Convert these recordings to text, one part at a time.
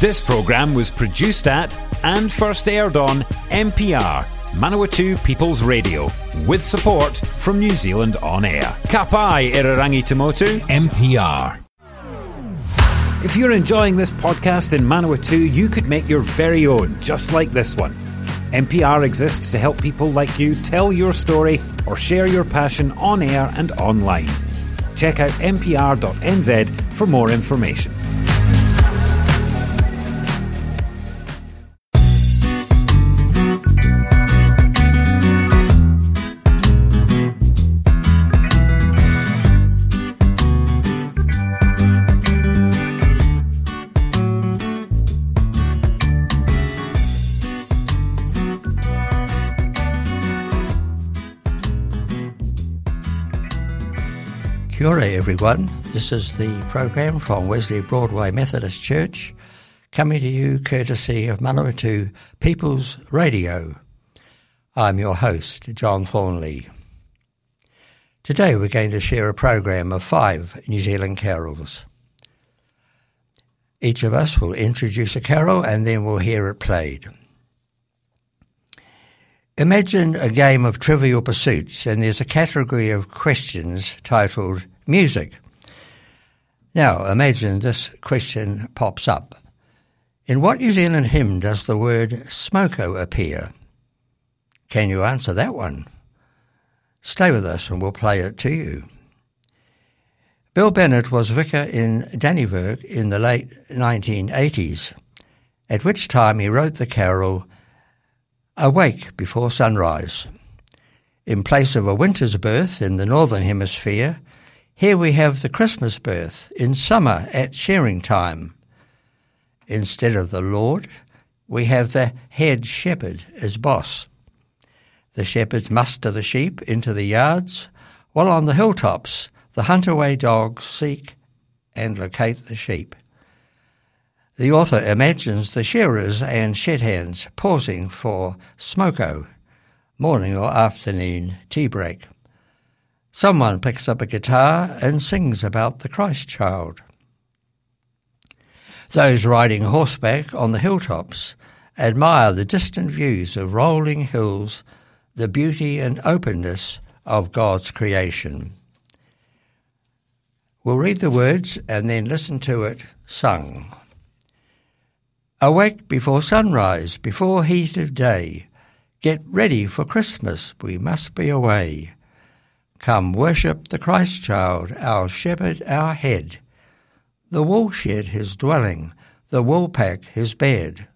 This programme was produced at and first aired on MPR, Manawatu People's Radio, with support from New Zealand On Air. Kapai Irarangi Tamotu, MPR. If you're enjoying this podcast in Manawatu, you could make your very own, just like this one. MPR exists to help people like you tell your story or share your passion on air and online. Check out mpr.nz for more information. Everyone. This is the program from Wesley Broadway Methodist Church, coming to you courtesy of Manawatu People's Radio. I'm your host, John Thornley. Today we're going to share a program of five New Zealand carols. Each of us will introduce a carol and then we'll hear it played. Imagine a game of trivial pursuits, and there's a category of questions titled music. Now, imagine this question pops up. In what New Zealand hymn does the word smoko appear? Can you answer that one? Stay with us and we'll play it to you. Bill Bennett was vicar in Dannevirke in the late 1980s, at which time he wrote the carol Awake Before Sunrise. In place of a winter's birth in the Northern Hemisphere, here we have the Christmas birth in summer at shearing time. Instead of the Lord, we have the head shepherd as boss. The shepherds muster the sheep into the yards, while on the hilltops the hunt-away dogs seek and locate the sheep. The author imagines the shearers and shed hands pausing for smoko, morning or afternoon tea break. Someone picks up a guitar and sings about the Christ child. Those riding horseback on the hilltops admire the distant views of rolling hills, the beauty and openness of God's creation. We'll read the words and then listen to it sung. Awake before sunrise, before heat of day. Get ready for Christmas, we must be away. Come worship the Christ child, our shepherd, our head. The woolshed his dwelling, the woolpack his bed.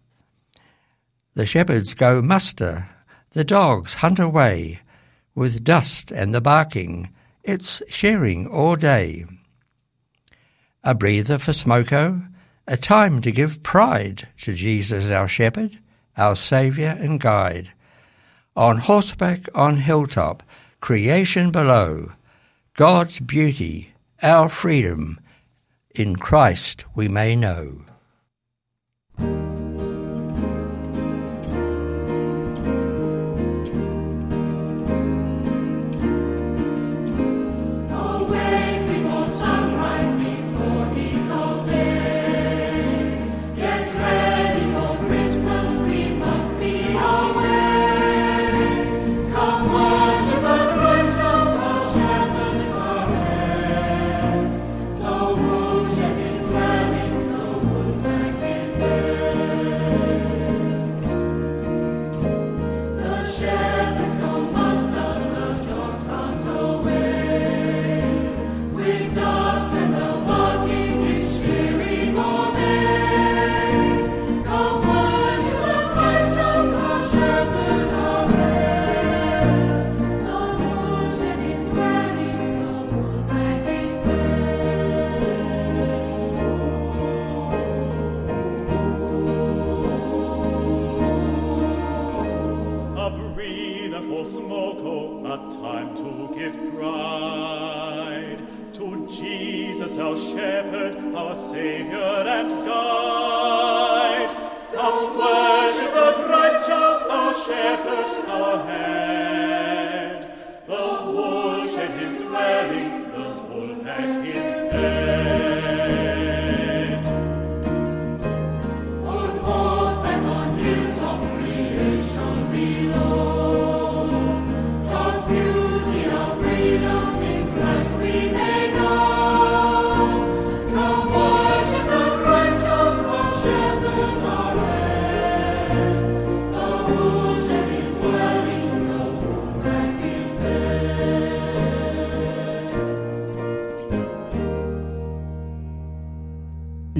The shepherds go muster, the dogs hunt away. With dust and the barking, it's shearing all day. A breather for smoko, a time to give pride to Jesus our shepherd, our Saviour and guide. On horseback, on hilltop, creation below, God's beauty, our freedom, in Christ we may know. Jesus, our shepherd, our Savior and guide. Come worship the Christ child, our shepherd, our head.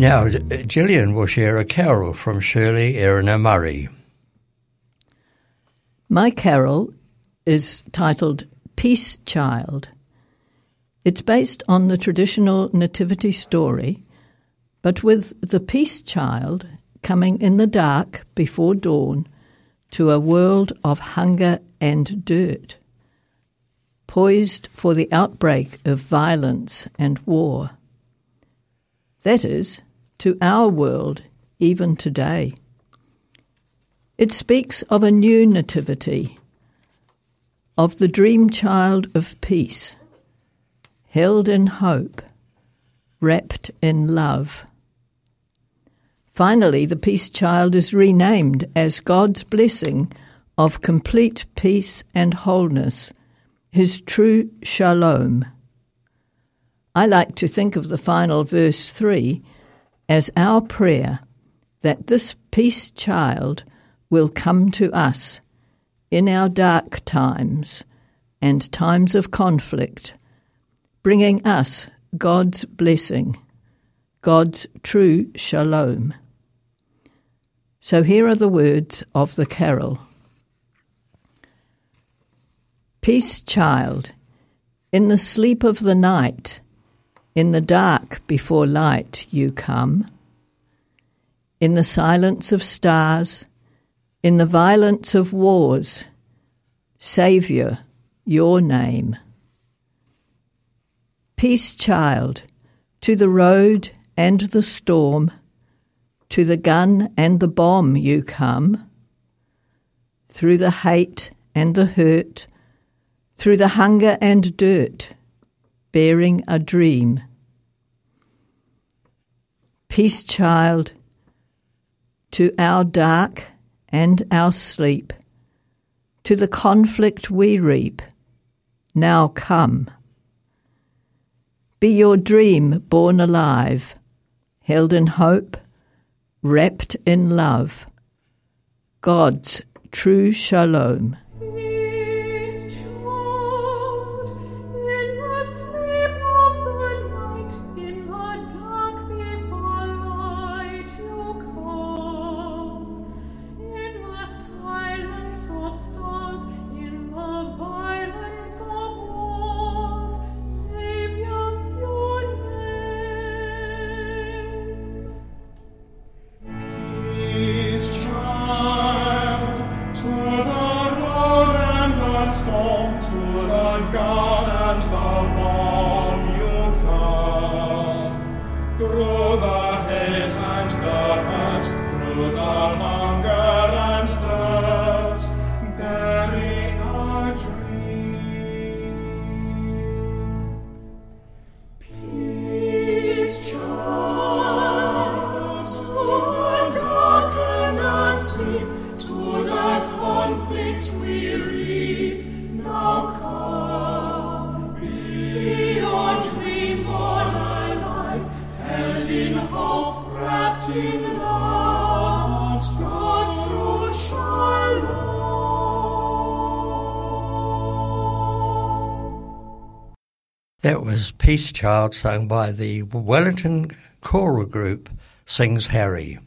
Now, Gillian will share a carol from Shirley Erina Murray. My carol is titled Peace Child. It's based on the traditional nativity story, but with the peace child coming in the dark before dawn to a world of hunger and dirt, poised for the outbreak of violence and war. That is, to our world even today. It speaks of a new nativity, of the dream child of peace, held in hope, wrapped in love. Finally, the peace child is renamed as God's blessing of complete peace and wholeness, his true shalom. I like to think of the final verse 3 as our prayer that this peace child will come to us in our dark times and times of conflict, bringing us God's blessing, God's true shalom. So here are the words of the carol Peace, child, in the sleep of the night, in the dark before light you come, in the silence of stars in the violence of wars, Saviour, your name. Peace, child, to the road and the storm, to the gun and the bomb you come, through the hate and the hurt, through the hunger and dirt, bearing a dream. Peace, child, to our dark and our sleep. To the conflict we reap, now come. Be your dream born alive, held in hope, wrapped in love. God's true shalom. Peace Child sung by the Wellington Choral Group Sings Harry.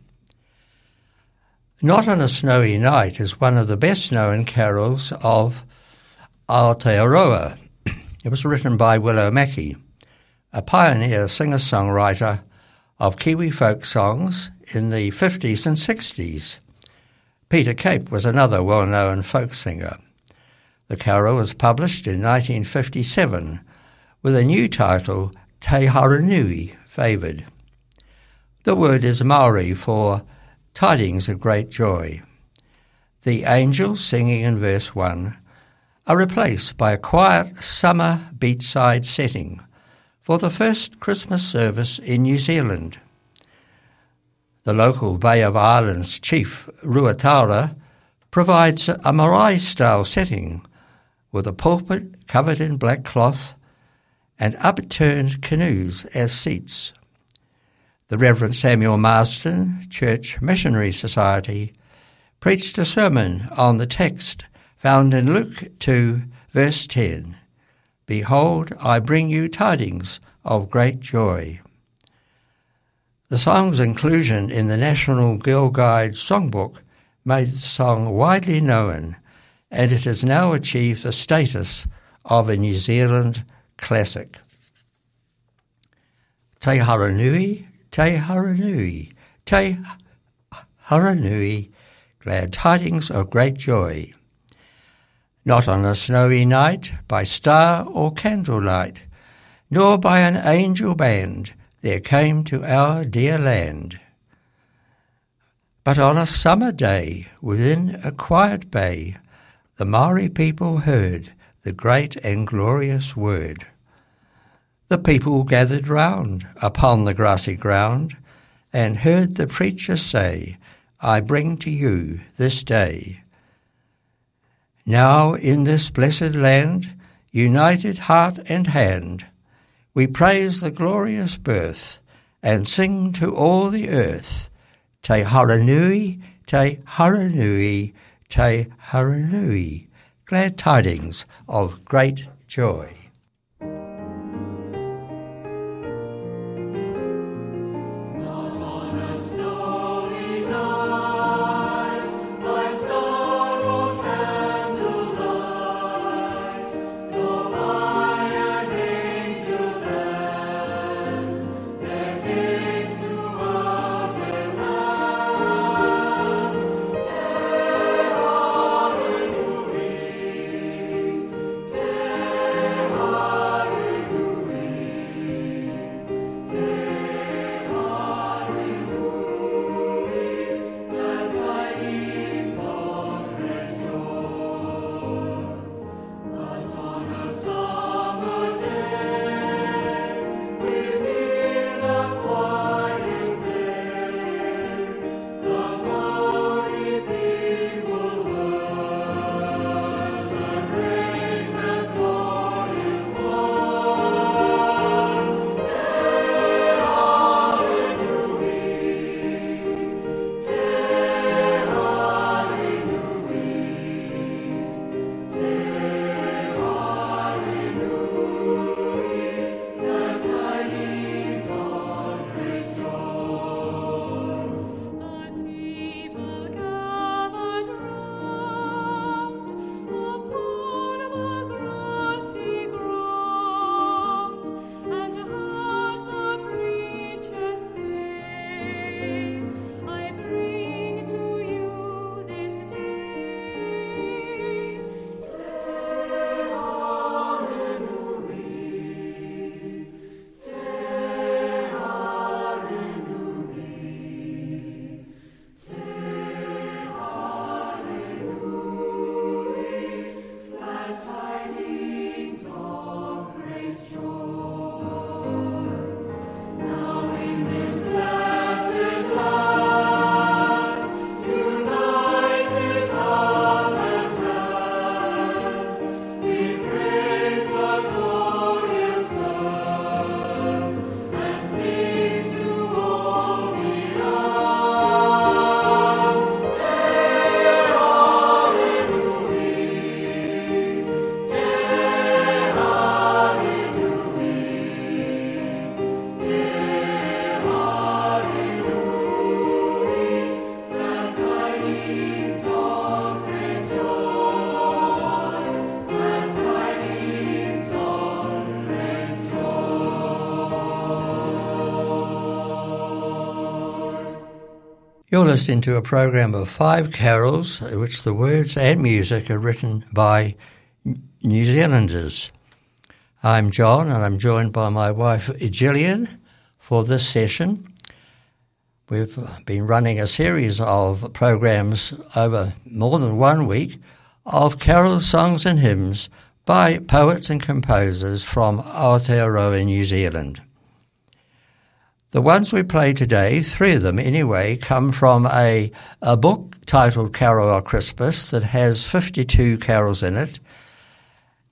Not on a Snowy Night is one of the best known carols of Aotearoa. It was written by Willow Macky, a pioneer singer-songwriter of Kiwi folk songs in the 50s and 60s. Peter Cape was another well-known folk singer. The carol was published in 1957 with a new title, Te Harinui, favoured. The word is Maori for tidings of great joy. The angels singing in verse 1 are replaced by a quiet summer beachside setting for the first Christmas service in New Zealand. The local Bay of Islands chief, Ruatara, provides a marae style setting with a pulpit covered in black cloth and upturned canoes as seats. The Reverend Samuel Marsden, Church Missionary Society, preached a sermon on the text found in Luke 2, verse 10 Behold, I bring you tidings of great joy. The song's inclusion in the National Girl Guide songbook made the song widely known, and it has now achieved the status of a New Zealand classic. Te Harinui, Te Harinui, Te Harinui, glad tidings of great joy. Not on a snowy night, by star or candlelight, nor by an angel band, there came to our dear land. But on a summer day, within a quiet bay, the Maori people heard the great and glorious word. The people gathered round upon the grassy ground and heard the preacher say, I bring to you this day. Now in this blessed land, united heart and hand, we praise the glorious birth and sing to all the earth Te Harinui, Te Harinui, Te Harinui. Glad tidings of great joy. You're listening to a program of five carols, which the words and music are written by New Zealanders. I'm John, and I'm joined by my wife Gillian for this session. We've been running a series of programs over more than one week of carol songs, and hymns by poets and composers from Aotearoa, New Zealand. The ones we play today, three of them anyway, come from a, a book titled Carol Our Christmas that has 52 carols in it,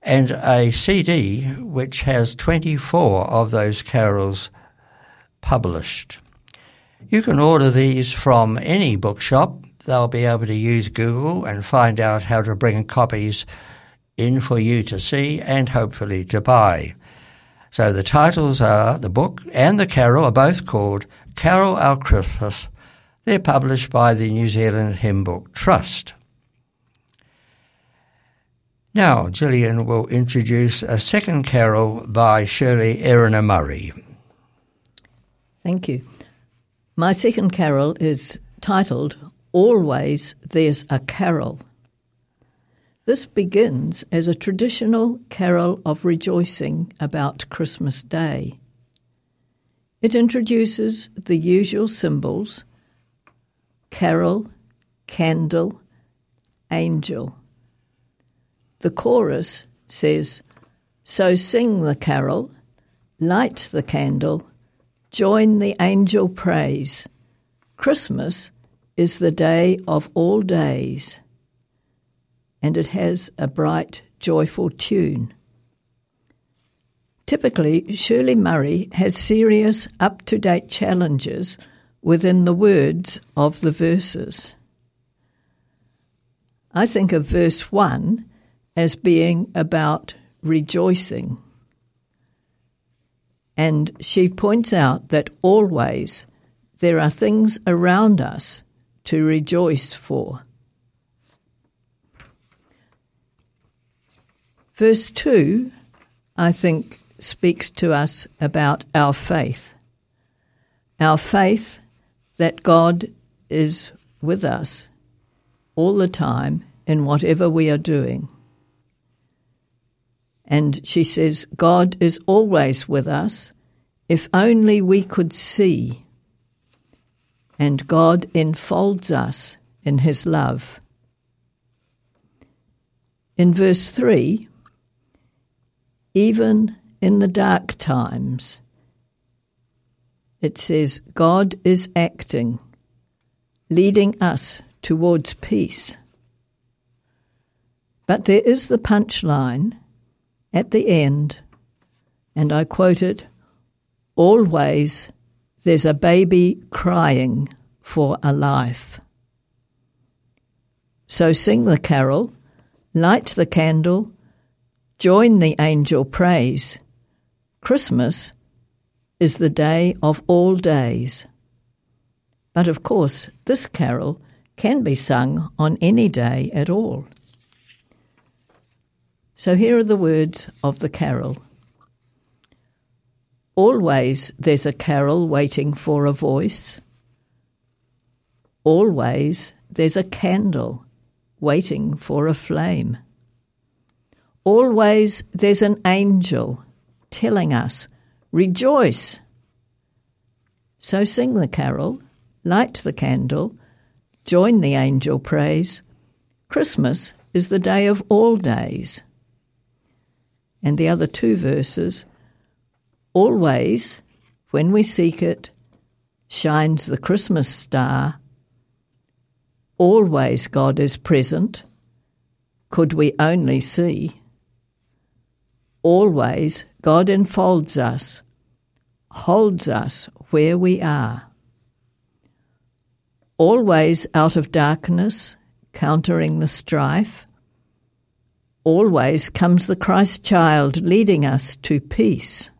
and a CD which has 24 of those carols published. You can order these from any bookshop. They'll be able to use Google and find out how to bring copies in for you to see and hopefully to buy. So the titles are the book and the carol are both called Carol Our Christmas. They're published by the New Zealand Hymn Book Trust. Now, Gillian will introduce a second carol by Shirley Erina Murray. Thank you. My second carol is titled Always There's a Carol. This begins as a traditional carol of rejoicing about Christmas Day. It introduces the usual symbols carol, candle, angel. The chorus says, So sing the carol, light the candle, join the angel praise. Christmas is the day of all days, and it has a bright, joyful tune. Typically, Shirley Murray has serious, up to date challenges within the words of the verses. I think of verse 1 as being about rejoicing. And she points out that always there are things around us to rejoice for. Verse 2, I think, speaks to us about our faith. Our faith that God is with us all the time in whatever we are doing. And she says, God is always with us if only we could see. And God enfolds us in his love. In verse 3, even in the dark times, it says, God is acting, leading us towards peace. But there is the punchline at the end, and I quote it Always there's a baby crying for a life. So sing the carol, light the candle, join the angel praise. Christmas is the day of all days. But of course, this carol can be sung on any day at all. So here are the words of the carol. Always there's a carol waiting for a voice. Always there's a candle waiting for a flame. Always there's an angel telling us, Rejoice! So sing the carol, light the candle, join the angel praise. Christmas is the day of all days and the other two verses, always, when we seek it, shines the Christmas star. Always God is present, could we only see. Always God enfolds us, holds us where we are. Always out of darkness, countering the strife, always comes the Christ child leading us to peace.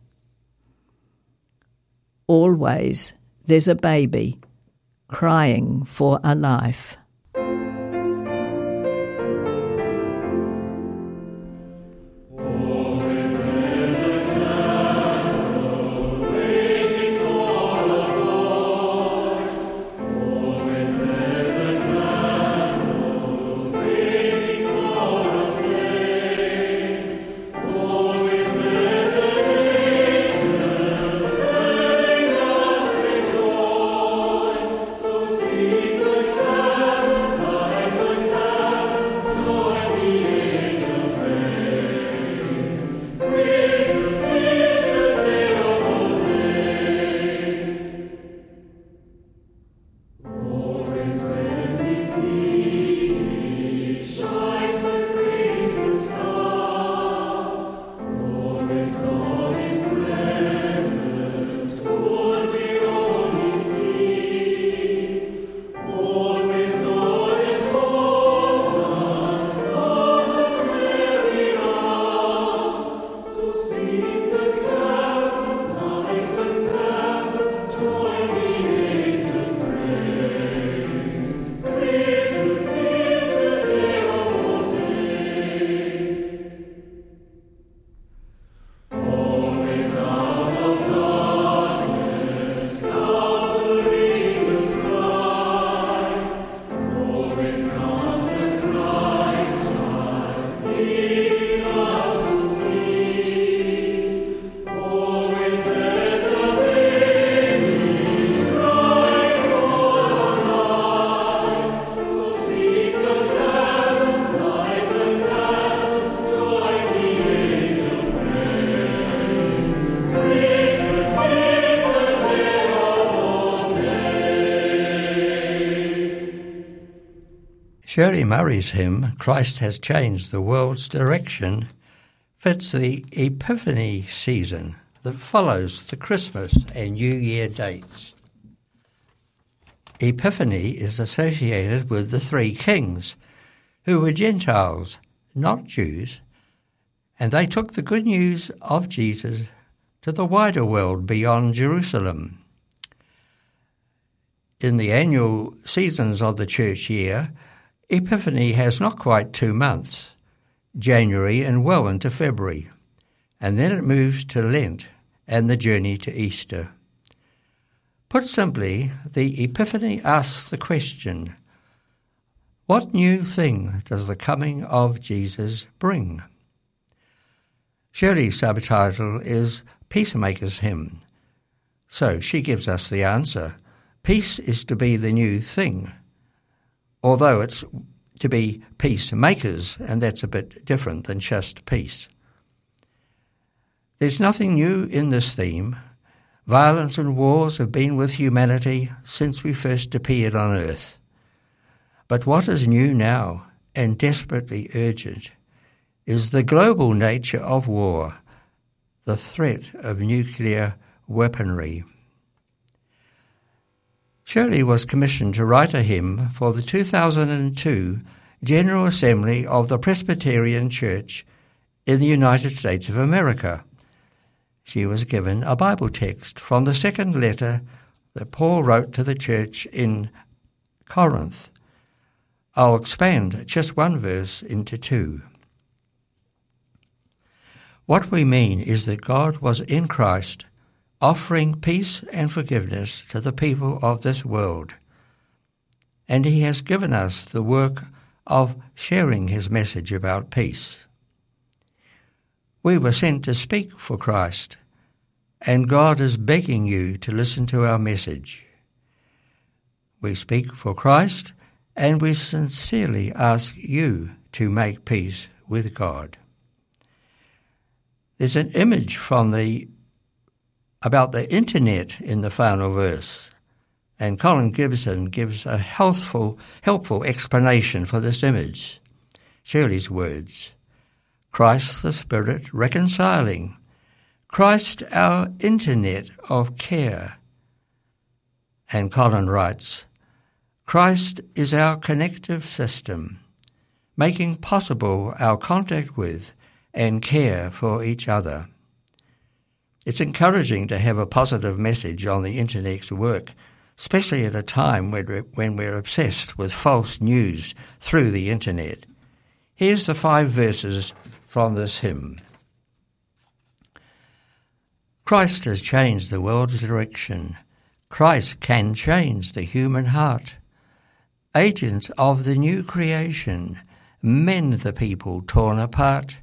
Always there's a baby crying for a life. Shirley Murray's hymn, Christ Has Changed the World's Direction, fits the Epiphany season that follows the Christmas and New Year dates. Epiphany is associated with the three kings, who were Gentiles, not Jews, and they took the good news of Jesus to the wider world beyond Jerusalem. In the annual seasons of the church year, Epiphany has not quite two months, January and well into February, and then it moves to Lent and the journey to Easter. Put simply, the Epiphany asks the question What new thing does the coming of Jesus bring? Shirley's subtitle is Peacemaker's Hymn. So she gives us the answer. Peace is to be the new thing, although it's to be peacemakers, and that's a bit different than just peace. There's nothing new in this theme. Violence and wars have been with humanity since we first appeared on earth. But what is new now, and desperately urgent, is the global nature of war, the threat of nuclear weaponry. Shirley was commissioned to write a hymn for the 2002 General Assembly of the Presbyterian Church in the United States of America. She was given a Bible text from the second letter that Paul wrote to the church in Corinth. I'll expand just one verse into two. What we mean is that God was in Christ offering peace and forgiveness to the people of this world. And he has given us the work of sharing his message about peace. We were sent to speak for Christ, and God is begging you to listen to our message. We speak for Christ, and we sincerely ask you to make peace with God. There's an image from the about the internet in the final verse. And Colin Gibson gives a healthful, helpful explanation for this image. Shirley's words Christ the Spirit reconciling, Christ our internet of care. And Colin writes Christ is our connective system, making possible our contact with and care for each other. It's encouraging to have a positive message on the internet's work, especially at a time when we're, obsessed with false news through the internet. Here's the five verses from this hymn. Christ has changed the world's direction. Christ can change the human heart. Agents of the new creation, mend the people torn apart.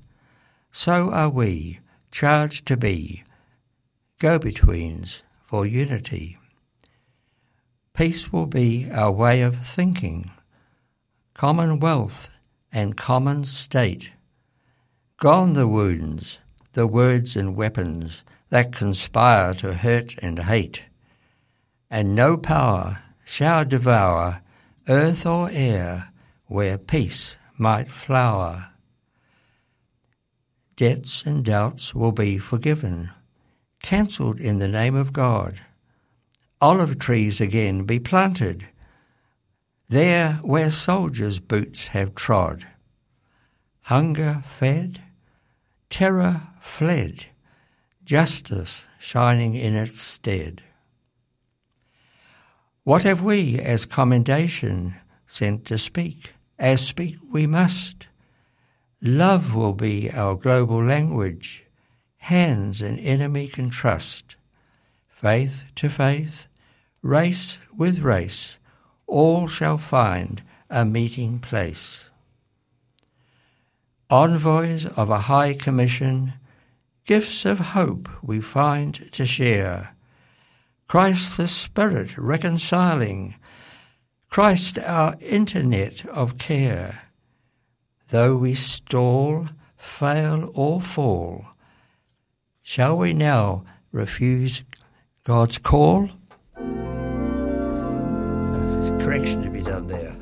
So are we, charged to be go betweens for unity. Peace will be our way of thinking, commonwealth and common state. Gone the wounds, the words and weapons that conspire to hurt and hate, and no power shall devour earth or air where peace might flower. Debts and doubts will be forgiven cancelled in the name of God. Olive trees again be planted, there where soldiers' boots have trod. Hunger fed, terror fled, justice shining in its stead. What have we as commendation sent to speak? As speak we must. Love will be our global language hands an enemy can trust. Faith to faith, race with race, all shall find a meeting place. Envoys of a high commission, gifts of hope we find to share. Christ the Spirit reconciling, Christ our internet of care. Though we stall, fail, or fall, Shall we now refuse God's call? So there's correction to be done there.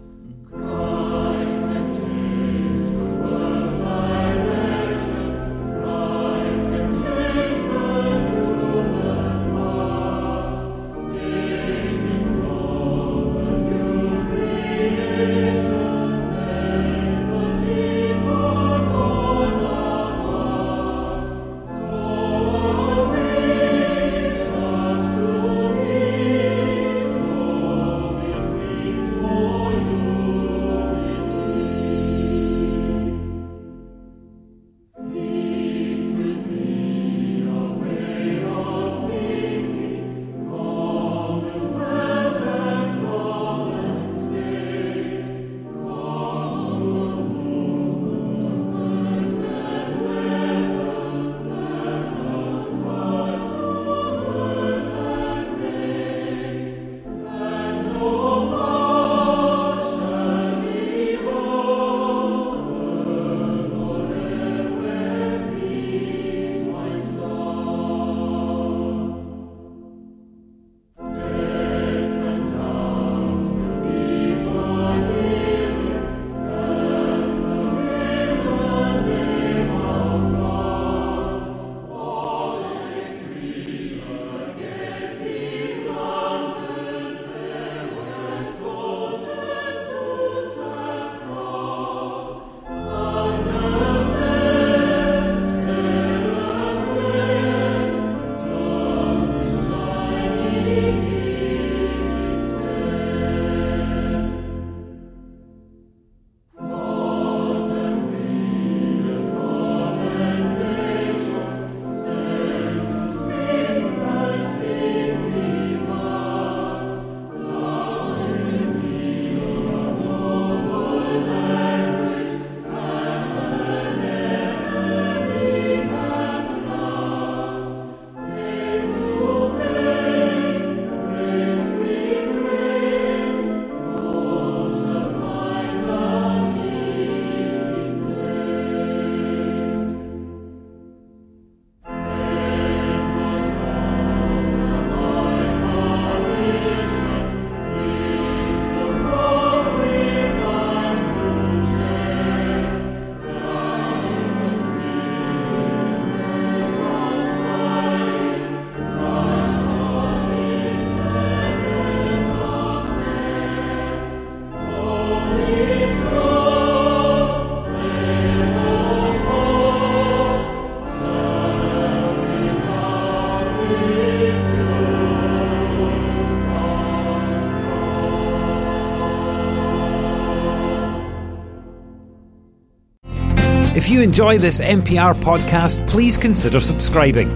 If you enjoy this MPR podcast, please consider subscribing.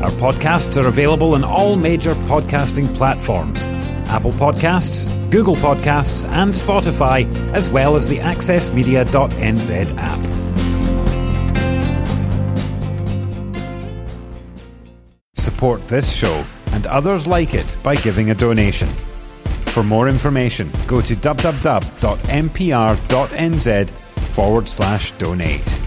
Our podcasts are available on all major podcasting platforms Apple Podcasts, Google Podcasts, and Spotify, as well as the AccessMedia.nz app. Support this show and others like it by giving a donation. For more information, go to www.mpr.nz forward slash donate.